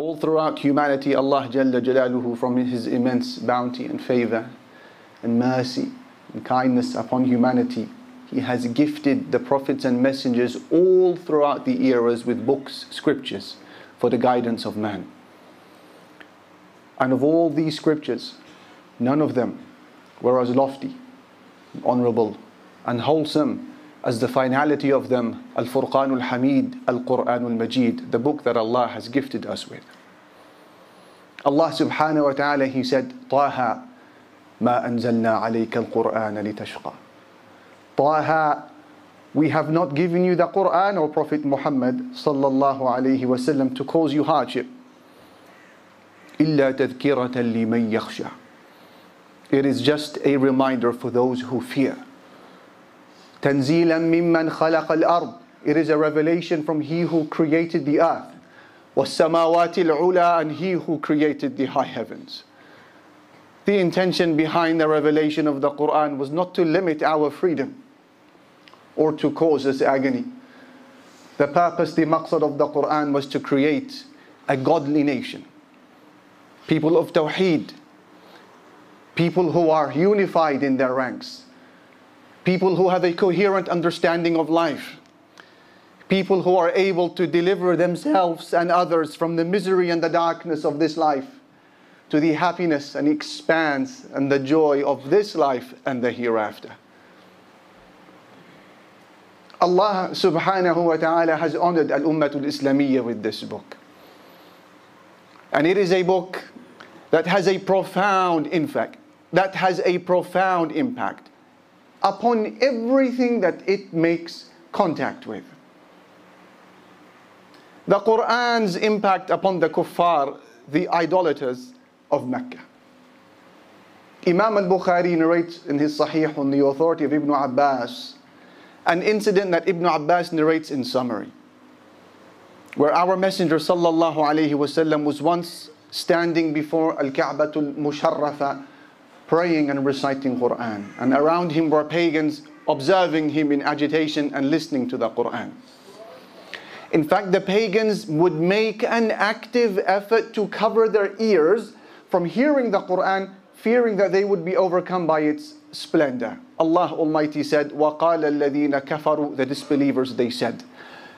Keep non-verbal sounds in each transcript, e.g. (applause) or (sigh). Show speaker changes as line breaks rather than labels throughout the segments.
All throughout humanity, Allah Jalla Jalaluhu, from His immense bounty and favor and mercy and kindness upon humanity, He has gifted the prophets and messengers all throughout the eras with books, scriptures for the guidance of man. And of all these scriptures, none of them were as lofty, honorable, and wholesome as the finality of them Al Furqan al Hamid, Al Quran al Majid, the book that Allah has gifted us with. Allah subhanahu wa ta'ala, He said, Taha, ma anzalna alayka al Quran litashqa. Taha, we have not given you the Quran or Prophet Muhammad sallallahu alayhi wasallam to cause you hardship. إلا تذكرة لمن يخشى. It is just a reminder for those who fear. تنزيلا ممن خلق الأرض. It is a revelation from He who created the earth. والسماوات العلى and He who created the high heavens. The intention behind the revelation of the Quran was not to limit our freedom or to cause us agony. The purpose, the maqsad of the Quran was to create a godly nation. People of Tawheed, people who are unified in their ranks, people who have a coherent understanding of life, people who are able to deliver themselves and others from the misery and the darkness of this life to the happiness and expanse and the joy of this life and the hereafter. Allah subhanahu wa ta'ala has honored Al Ummatul Islamiyya with this book. And it is a book that has a profound impact, that has a profound impact upon everything that it makes contact with. The Quran's impact upon the kuffar, the idolaters of Mecca. Imam al-Bukhari narrates in his Sahih on the authority of Ibn Abbas an incident that Ibn Abbas narrates in summary where our messenger sallallahu alaihi wasallam was once standing before al-Ka'batul Musharrafa praying and reciting Quran and around him were pagans observing him in agitation and listening to the Quran in fact the pagans would make an active effort to cover their ears from hearing the Quran fearing that they would be overcome by its splendor Allah Almighty said وَقَالَ الَّذِينَ كَفَرُوا the disbelievers they said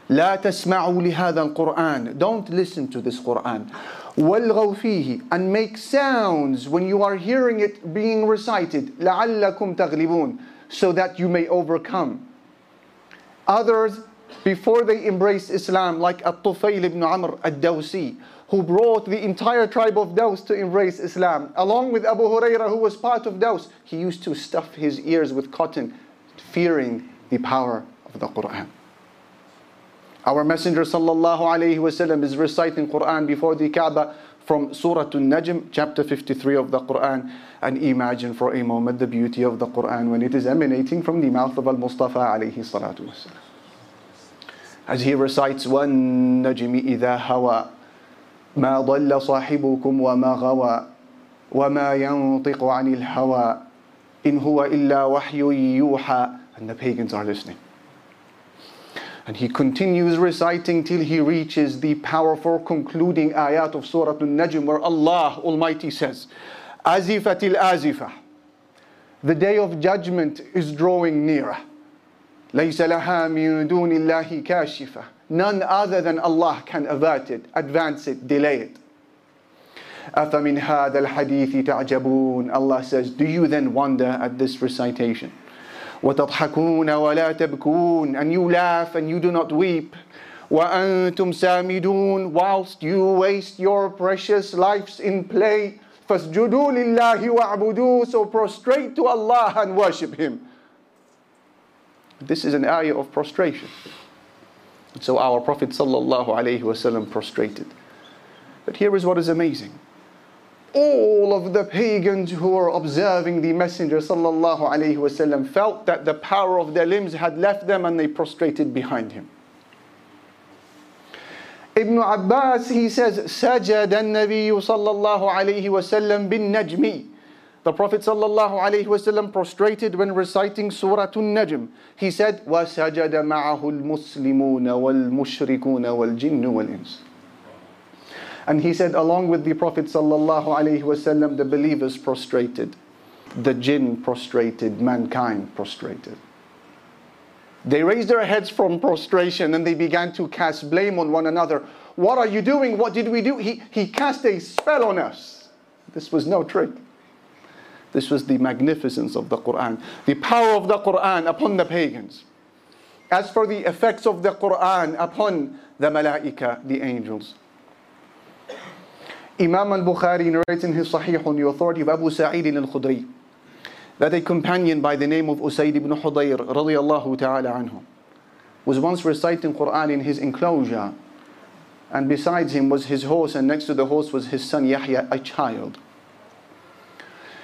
لا تسمعوا لهذا القرآن don't listen to this Quran والغوا فيه and make sounds when you are hearing it being recited لعلكم تغلبون so that you may overcome others before they embraced Islam like At-Tufayl ibn Amr ad-Dawsi who brought the entire tribe of Daws to embrace Islam along with Abu Hurairah who was part of Daws he used to stuff his ears with cotton fearing the power of the Quran our Messenger sallallahu alaihi wasallam is reciting Quran before the Kaaba from Surah An-Najm, chapter 53 of the Quran. And imagine for a moment the beauty of the Quran when it is emanating from the mouth of Al-Mustafa alayhi salatu wasalam. As he recites, وَالنَّجْمِ إِذَا هَوَى مَا ضَلَّ صَاحِبُكُمْ وَمَا غَوَى وَمَا يَنطِقُ عَنِ الْهَوَى إِنْ هُوَ إِلَّا وَحْيٌ يُوحَى And the pagans are listening. And he continues reciting till he reaches the powerful concluding ayat of Surah An-Najm where Allah Almighty says, Azifatil Azifah. The day of judgment is drawing nearer. ليس لها من دون الله كاشفة. None other than Allah can avert it, advance it, delay it. أفمن هذا الحديث تعجبون Allah says, do you then wonder at this recitation? وتضحكون ولا تبكون and you laugh and you do not weep وأنتم سامدون whilst you waste your precious lives in play فاسجدوا لله واعبدوا so prostrate to Allah and worship Him this is an area of prostration so our Prophet sallallahu alaihi wasallam prostrated but here is what is amazing all of the pagans who were observing the Messenger sallallahu alaihi wasallam felt that the power of their limbs had left them and they prostrated behind him. Ibn Abbas he says سجد النبي صلى الله عليه وسلم بالنجم The Prophet sallallahu alaihi wasallam prostrated when reciting Surah An-Najm. He said وسجد معه المسلمون والمشركون والجن والإنس and he said, along with the Prophet wasallam, the believers prostrated, the jinn prostrated, mankind prostrated. They raised their heads from prostration and they began to cast blame on one another. What are you doing? What did we do? He, he cast a spell on us. This was no trick. This was the magnificence of the Quran, the power of the Quran upon the pagans. As for the effects of the Quran upon the malaika, the angels. Imam al-Bukhari narrates in his Sahih on the authority of Abu Sa'id al-Khudri that a companion by the name of Usayd ibn Hudayr radiallahu ta'ala anhu was once reciting Quran in his enclosure and besides him was his horse and next to the horse was his son Yahya, a child.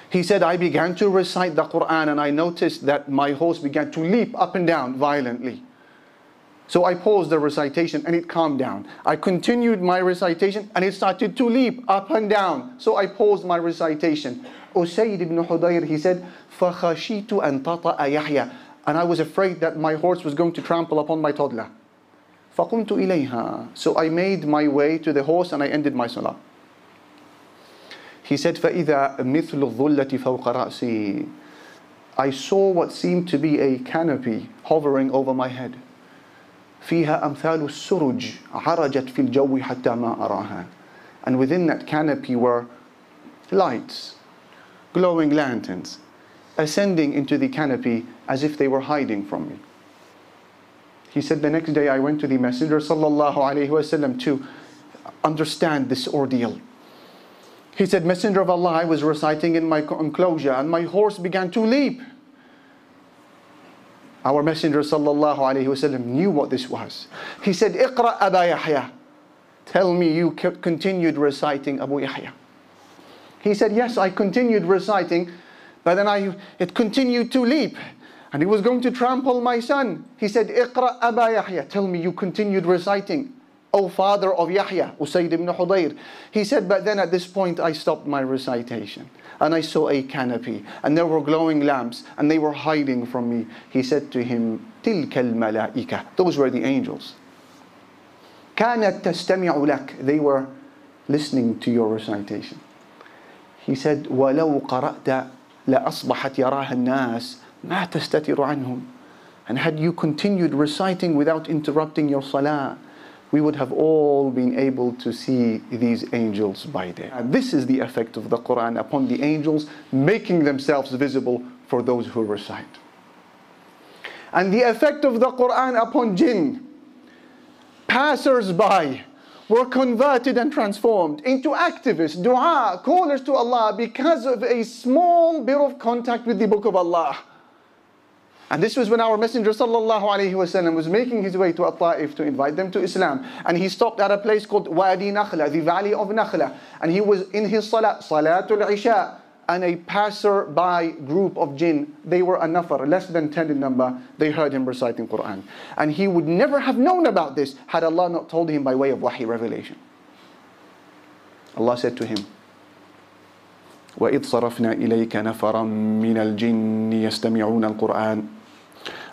He said, I began to recite the Quran and I noticed that my horse began to leap up and down violently. So I paused the recitation and it calmed down. I continued my recitation and it started to leap up and down. So I paused my recitation. Usayd ibn Hudayr, he said, فَخَشِيتُ أَن تَطَأَ يَحْيَى And I was afraid that my horse was going to trample upon my toddler. فَقُمْتُ إِلَيْهَا So I made my way to the horse and I ended my salah. He said, فَإِذَا مِثْلُ الظُّلَّةِ فَوْقَ رَأْسِي I saw what seemed to be a canopy hovering over my head. فيها أمثال السرج عرجت في الجو حتى ما أراها And within that canopy were lights, glowing lanterns, ascending into the canopy as if they were hiding from me. He said, the next day I went to the Messenger sallallahu alaihi wasallam to understand this ordeal. He said, Messenger of Allah, I was reciting in my enclosure and my horse began to leap. Our Messenger sallallahu knew what this was. He said, Iqra Aba Yahya. Tell me you continued reciting Abu Yahya. He said, Yes, I continued reciting, but then I, it continued to leap. And he was going to trample my son. He said, Iqra Aba Yahya. Tell me you continued reciting. O father of Yahya, Usayd ibn Hudayr. He said, but then at this point I stopped my recitation. And I saw a canopy, and there were glowing lamps, and they were hiding from me. He said to him, تِلْكَ الْمَلَائِكَةِ Those were the angels. كَانَتْ تَسْتَمِعُ لَكَ They were listening to your recitation. He said, وَلَوْ قَرَأْتَ لَأَصْبَحَتْ يَرَاهَا النَّاسِ مَا تَسْتَتِرُ عَنْهُمْ And had you continued reciting without interrupting your salah, we would have all been able to see these angels by day. And this is the effect of the Quran upon the angels, making themselves visible for those who recite. And the effect of the Quran upon jinn, passers by, were converted and transformed into activists, dua, callers to Allah because of a small bit of contact with the Book of Allah. And this was when our Messenger وسلم, was making his way to At-Ta'if to invite them to Islam. And he stopped at a place called Wadi Nakhla, the valley of Nakhla. And he was in his salah, Salatul Isha. And a passer-by group of jinn, they were a nafar, less than 10 in number, they heard him reciting Quran. And he would never have known about this had Allah not told him by way of wahi revelation. Allah said to him, وإذ صرفنا إليك نفرا من الجن يستمعون القرآن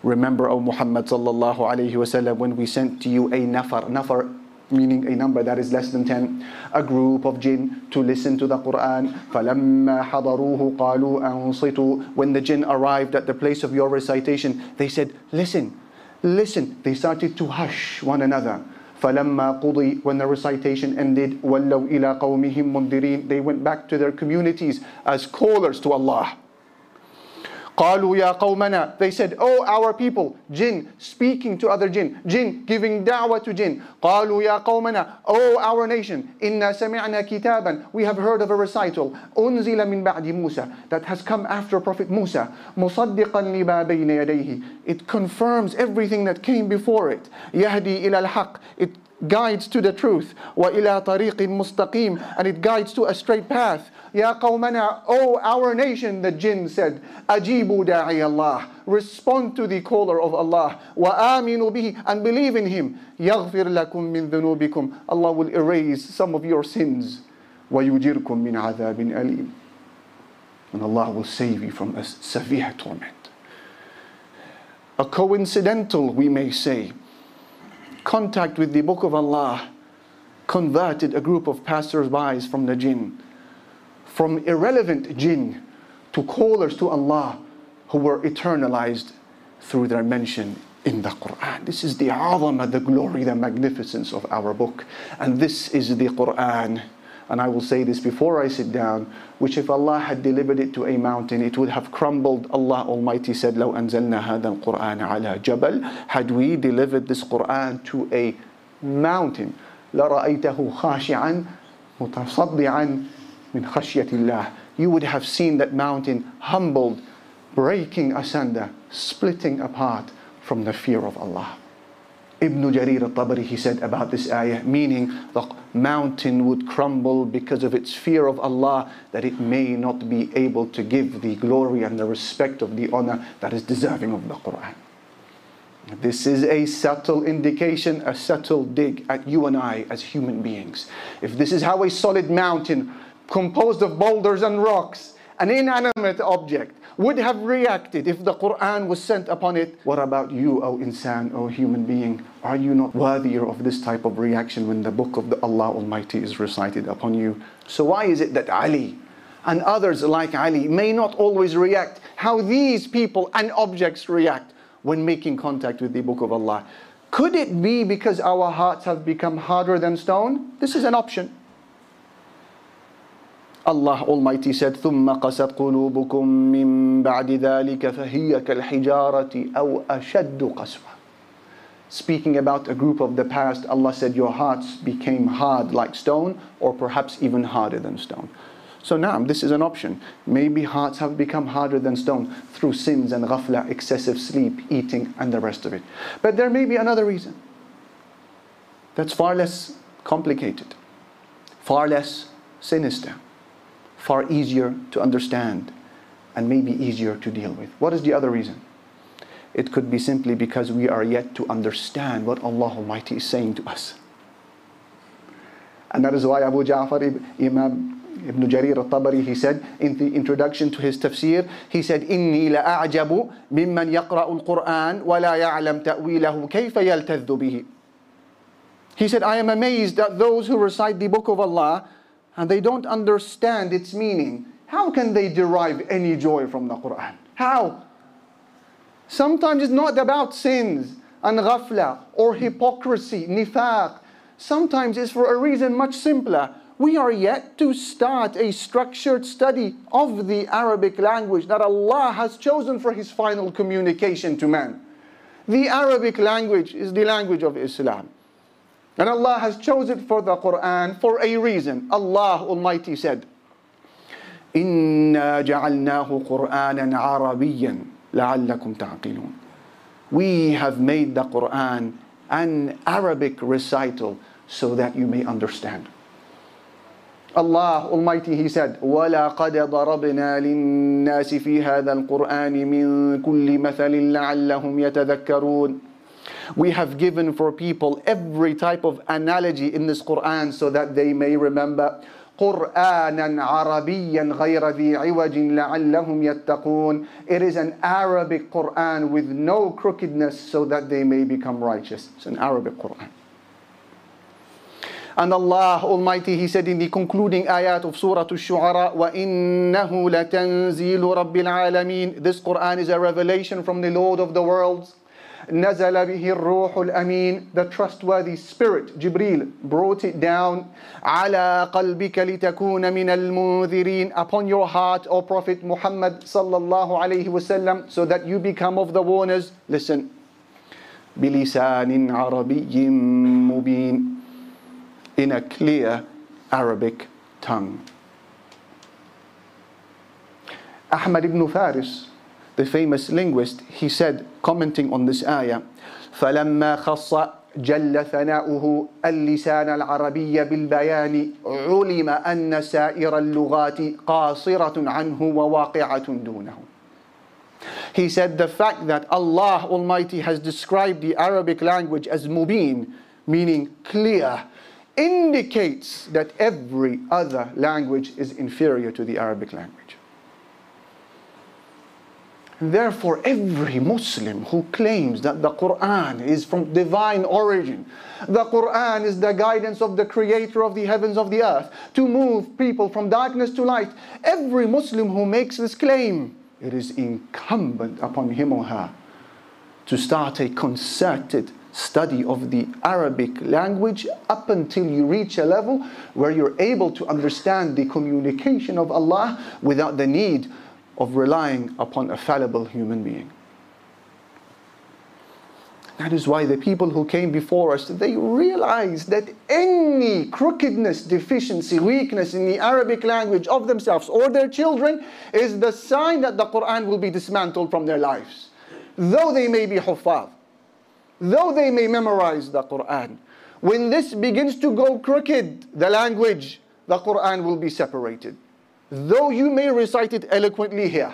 Remember, O Muhammad sallallahu alayhi wasallam, when we sent to you a nafar, nafar meaning a number that is less than 10, a group of jinn to listen to the Quran. فَلَمَّا حَضَرُوهُ قَالُوا أَنصِتُوا When the jinn arrived at the place of your recitation, they said, listen, listen. They started to hush one another. فَلَمَّا قُضِي When the recitation ended, وَلَّوْا إِلَىٰ قَوْمِهِمْ مُنذِرِينَ They went back to their communities as callers to Allah. قالوا يا قومنا They said, Oh our people, jinn speaking to other jinn, jinn giving da'wah to jinn. قالوا يا قومنا Oh our nation, إنا سمعنا كتابا We have heard of a recital أنزل من بعد موسى That has come after Prophet Musa مصدقا لما بين يديه It confirms everything that came before it يهدي إلى الحق It guides to the truth وإلى طريق مستقيم and it guides to a straight path Ya qawmana, O our nation, the jinn said, Ajibu da'i Allah. Respond to the caller of Allah. Wa aminu bihi, and believe in him. Yaghfir lakum min dhunubikum. Allah will erase some of your sins. Wa yujirkum min adhabin alim. And Allah will save you from a severe torment. A coincidental, we may say, contact with the book of Allah converted a group of passers-by from the jinn, from irrelevant jinn to callers to Allah who were eternalized through their mention in the Quran. This is the azama, the glory, the magnificence of our book. And this is the Quran And I will say this before I sit down, which if Allah had delivered it to a mountain, it would have crumbled. Allah Almighty said, لو أنزلنا هذا القرآن على جبل, had we delivered this Quran to a mountain, لرأيته خاشعا متصدعا من خشية الله. You would have seen that mountain humbled, breaking asunder, splitting apart from the fear of Allah. Ibn Jarir al-Tabari, he said about this ayah, meaning the mountain would crumble because of its fear of Allah, that it may not be able to give the glory and the respect of the honor that is deserving of the Quran. This is a subtle indication, a subtle dig at you and I as human beings. If this is how a solid mountain composed of boulders and rocks, an inanimate object, would have reacted if the Quran was sent upon it. What about you, O insan, O human being? Are you not worthier of this type of reaction when the book of the Allah Almighty is recited upon you? So why is it that Ali and others like Ali may not always react how these people and objects react when making contact with the book of Allah? Could it be because our hearts have become harder than stone? This is an option. Allah Almighty said ثم قست قلوبكم من بعد ذلك فهي كالحجارة أو أشد قسوة Speaking about a group of the past, Allah said, Your hearts became hard like stone, or perhaps even harder than stone. So now, this is an option. Maybe hearts have become harder than stone through sins and ghafla, excessive sleep, eating, and the rest of it. But there may be another reason that's far less complicated, far less sinister far easier to understand and maybe easier to deal with. What is the other reason? It could be simply because we are yet to understand what Allah Almighty is saying to us. And that is why Abu Ja'far Imam Ibn Jarir al-Tabari, he said in the introduction to his tafsir, he said, إِنِّي لَأَعْجَبُ مِمَّنْ يَقْرَأُ الْقُرْآنَ وَلَا يَعْلَمْ تَأْوِيلَهُ كَيْفَ يَلْتَذُّ بِهِ He said, I am amazed at those who recite the book of Allah and they don't understand its meaning, how can they derive any joy from the Quran? How? Sometimes it's not about sins and ghafla or hypocrisy, nifaq. Sometimes it's for a reason much simpler. We are yet to start a structured study of the Arabic language that Allah has chosen for His final communication to man. The Arabic language is the language of Islam. And Allah has chosen for the Quran for a reason. Allah Almighty said, إِنَّا جَعَلْنَاهُ قُرْآنًا عَرَبِيًّا لَعَلَّكُمْ تَعْقِلُونَ We have made the Quran an Arabic recital so that you may understand. Allah Almighty, He said, وَلَقَدْ ضَرَبْنَا لِلنَّاسِ فِي هَذَا الْقُرْآنِ مِنْ كُلِّ مَثَلٍ لَعَلَّهُمْ يَتَذَكَّرُونَ we have given for people every type of analogy in this Quran so that they may remember. قرآنا عربيا غير ذي عوج لعلهم يتقون It is an Arabic Quran with no crookedness so that they may become righteous. It's an Arabic Quran. And Allah Almighty, He said in the concluding ayat of Surah Al-Shu'ara, وَإِنَّهُ لَتَنزِيلُ رَبِّ الْعَالَمِينَ This Quran is a revelation from the Lord of the worlds. نزل به الروح الأمين the trustworthy spirit Jibril brought it down على قلبك لتكون من المنذرين upon your heart O Prophet Muhammad صلى الله عليه وسلم so that you become of the warners listen بلسان عربي مبين in a clear Arabic tongue Ahmad ibn Faris the famous linguist, he said, commenting on this ayah, فَلَمَّا خَصَّ جل ثناؤه اللسان العربي بالبيان علم أن سائر اللغات قاصرة عنه وواقعة دونه. He said the fact that Allah Almighty has described the Arabic language as mubin, meaning clear, indicates that every other language is inferior to the Arabic language. Therefore, every Muslim who claims that the Quran is from divine origin, the Quran is the guidance of the creator of the heavens of the earth to move people from darkness to light, every Muslim who makes this claim, it is incumbent upon him or her to start a concerted study of the Arabic language up until you reach a level where you're able to understand the communication of Allah without the need of relying upon a fallible human being. That is why the people who came before us, they realized that any crookedness, deficiency, weakness in the Arabic language of themselves or their children is the sign that the Quran will be dismantled from their lives. Though they may be huffaz, though they may memorize the Quran, when this begins to go crooked, the language, the Quran will be separated though you may recite it eloquently here.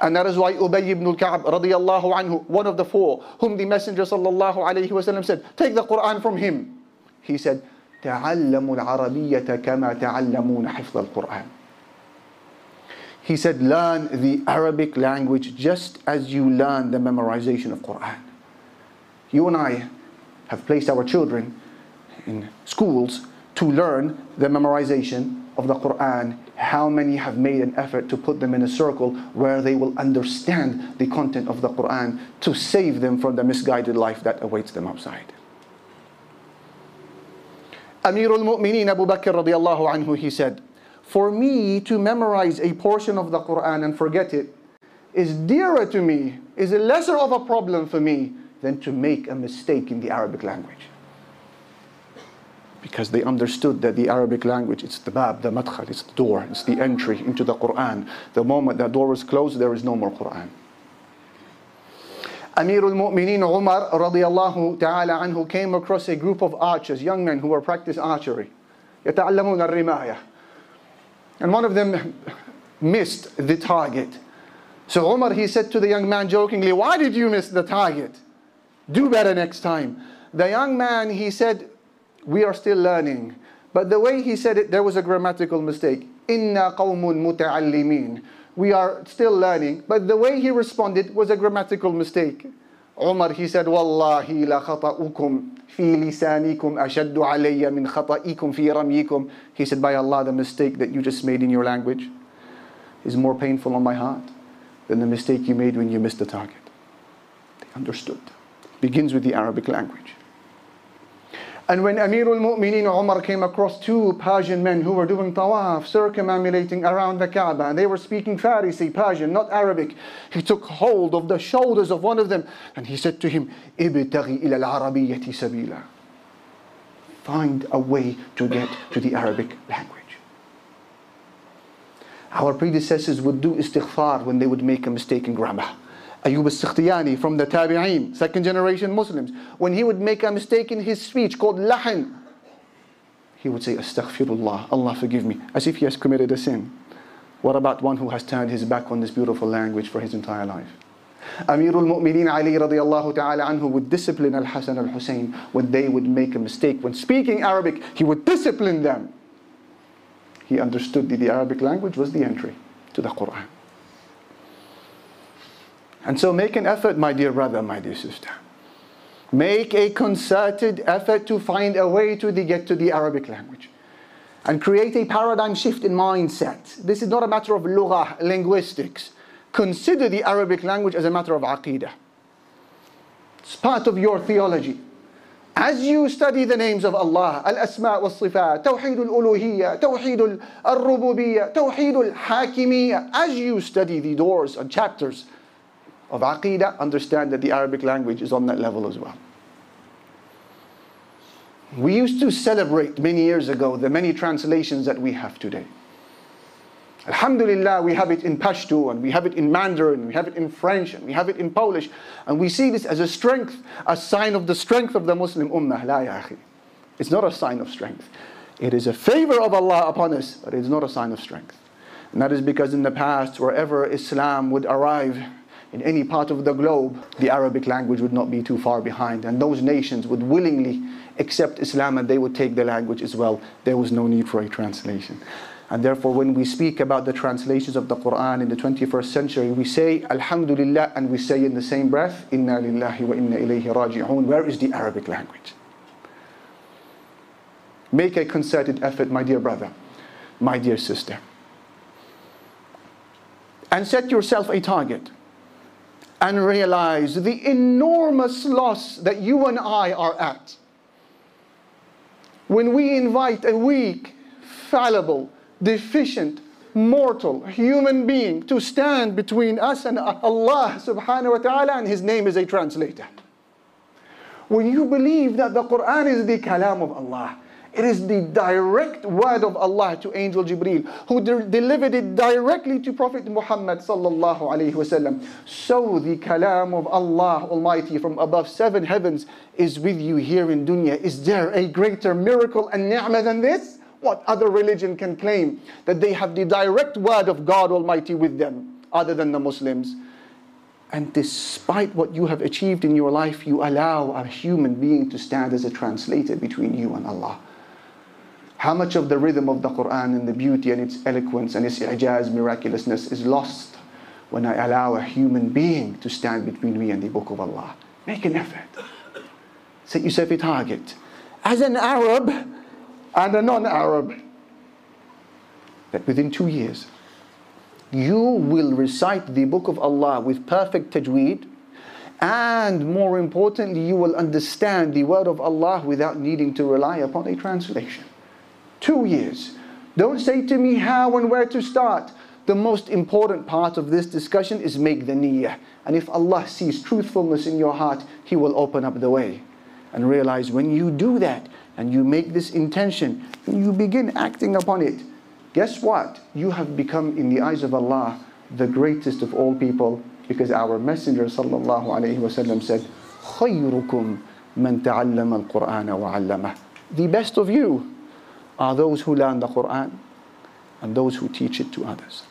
And that is why Ubay ibn al-Ka'b radiyallahu anhu, one of the four, whom the Messenger sallallahu alayhi wasallam said, take the Quran from him. He said, تعلموا العربية كما تعلمون حفظ القرآن. He said, learn the Arabic language just as you learn the memorization of Quran. You and I have placed our children in schools to learn the memorization of the Quran, how many have made an effort to put them in a circle where they will understand the content of the Quran to save them from the misguided life that awaits them outside. Amir al-Mu'mineen Abu Bakr radiallahu anhu, he said, For me to memorize a portion of the Quran and forget it is dearer to me, is a lesser of a problem for me than to make a mistake in the Arabic language because they understood that the Arabic language, it's the bab, the madkhal, it's the door, it's the entry into the Quran. The moment that door is closed, there is no more Quran. Amir al-Mu'mineen Umar radiallahu ta'ala anhu came across a group of archers, young men who were practicing archery. يتعلمون الرماية. And one of them (laughs) missed the target. So Umar, he said to the young man jokingly, why did you miss the target? Do better next time. The young man, he said, we are still learning. But the way he said it, there was a grammatical mistake. Inna qawmun muta'allimin. We are still learning. But the way he responded was a grammatical mistake. Umar, he said, Wallahi la khata'ukum fi lisanikum ashaddu alayya min khata'ikum fi ramyikum. He said, by Allah, the mistake that you just made in your language is more painful on my heart than the mistake you made when you missed the target. They understood. Begins with the Arabic language. And when Amirul Mu'mineen Umar came across two Persian men who were doing tawaf, circumambulating around the Kaaba, and they were speaking Farsi, Persian, not Arabic, he took hold of the shoulders of one of them and he said to him, Ibtaghi ila al-Arabiyyati sabila. Find a way to get to the Arabic language. Our predecessors would do istighfar when they would make a mistake in grammar. Ayub al-Sikhtiyani from the Tabi'een, second generation Muslims, when he would make a mistake in his speech called lahan, he would say, Astaghfirullah, Allah forgive me, as if he has committed a sin. What about one who has turned his back on this beautiful language for his entire life? Amirul Mu'mineen Ali radiallahu ta'ala anhu would discipline Al-Hasan al-Hussein when they would make a mistake. When speaking Arabic, he would discipline them. He understood that the Arabic language was the entry to the Quran. And so make an effort, my dear brother, my dear sister. Make a concerted effort to find a way to the, get to the Arabic language. And create a paradigm shift in mindset. This is not a matter of lughah, linguistics. Consider the Arabic language as a matter of aqidah. It's part of your theology. As you study the names of Allah, al-asma wa sifat, tawheed al-uluhiyya, tawheed al-rububiyya, tawheed al-hakimiyya, as you study the doors and chapters of Aqidah, understand that the Arabic language is on that level as well. We used to celebrate many years ago the many translations that we have today. Alhamdulillah, we have it in Pashto and we have it in Mandarin, we have it in French and we have it in Polish. And we see this as a strength, a sign of the strength of the Muslim Ummah. La ya. It's not a sign of strength. It is a favor of Allah upon us, but it is not a sign of strength. And that is because in the past, wherever Islam would arrive, in any part of the globe, the Arabic language would not be too far behind. And those nations would willingly accept Islam and they would take the language as well. There was no need for a translation. And therefore, when we speak about the translations of the Quran in the 21st century, we say Alhamdulillah and we say in the same breath, Inna lillahi wa inna ilayhi raji'un. Where is the Arabic language? Make a concerted effort, my dear brother, my dear sister. And set yourself a target and realize the enormous loss that you and I are at. When we invite a weak, fallible, deficient, mortal human being to stand between us and Allah subhanahu wa ta'ala, and His name is a translator. When you believe that the Quran is the kalam of Allah, it is the direct word of Allah to Angel Jibreel, who de- delivered it directly to Prophet Muhammad sallallahu alaihi wasallam. So the kalam of Allah Almighty from above seven heavens is with you here in dunya. Is there a greater miracle and ni'mah than this? What other religion can claim that they have the direct word of God Almighty with them, other than the Muslims? And despite what you have achieved in your life, you allow a human being to stand as a translator between you and Allah. How much of the rhythm of the Quran and the beauty and its eloquence and its ijaz, miraculousness is lost when I allow a human being to stand between me and the Book of Allah? Make an effort. Set yourself a target. As an Arab and a non Arab, that within two years, you will recite the Book of Allah with perfect tajweed, and more importantly, you will understand the word of Allah without needing to rely upon a translation Two years. Don't say to me how and where to start. The most important part of this discussion is make the niyyah. And if Allah sees truthfulness in your heart, He will open up the way. And realize when you do that and you make this intention and you begin acting upon it, guess what? You have become, in the eyes of Allah, the greatest of all people because our Messenger sallallahu alaihi wasallam said, خيركم من تعلم القرآن وعلمه. The best of you are those who learn the Quran and those who teach it to others.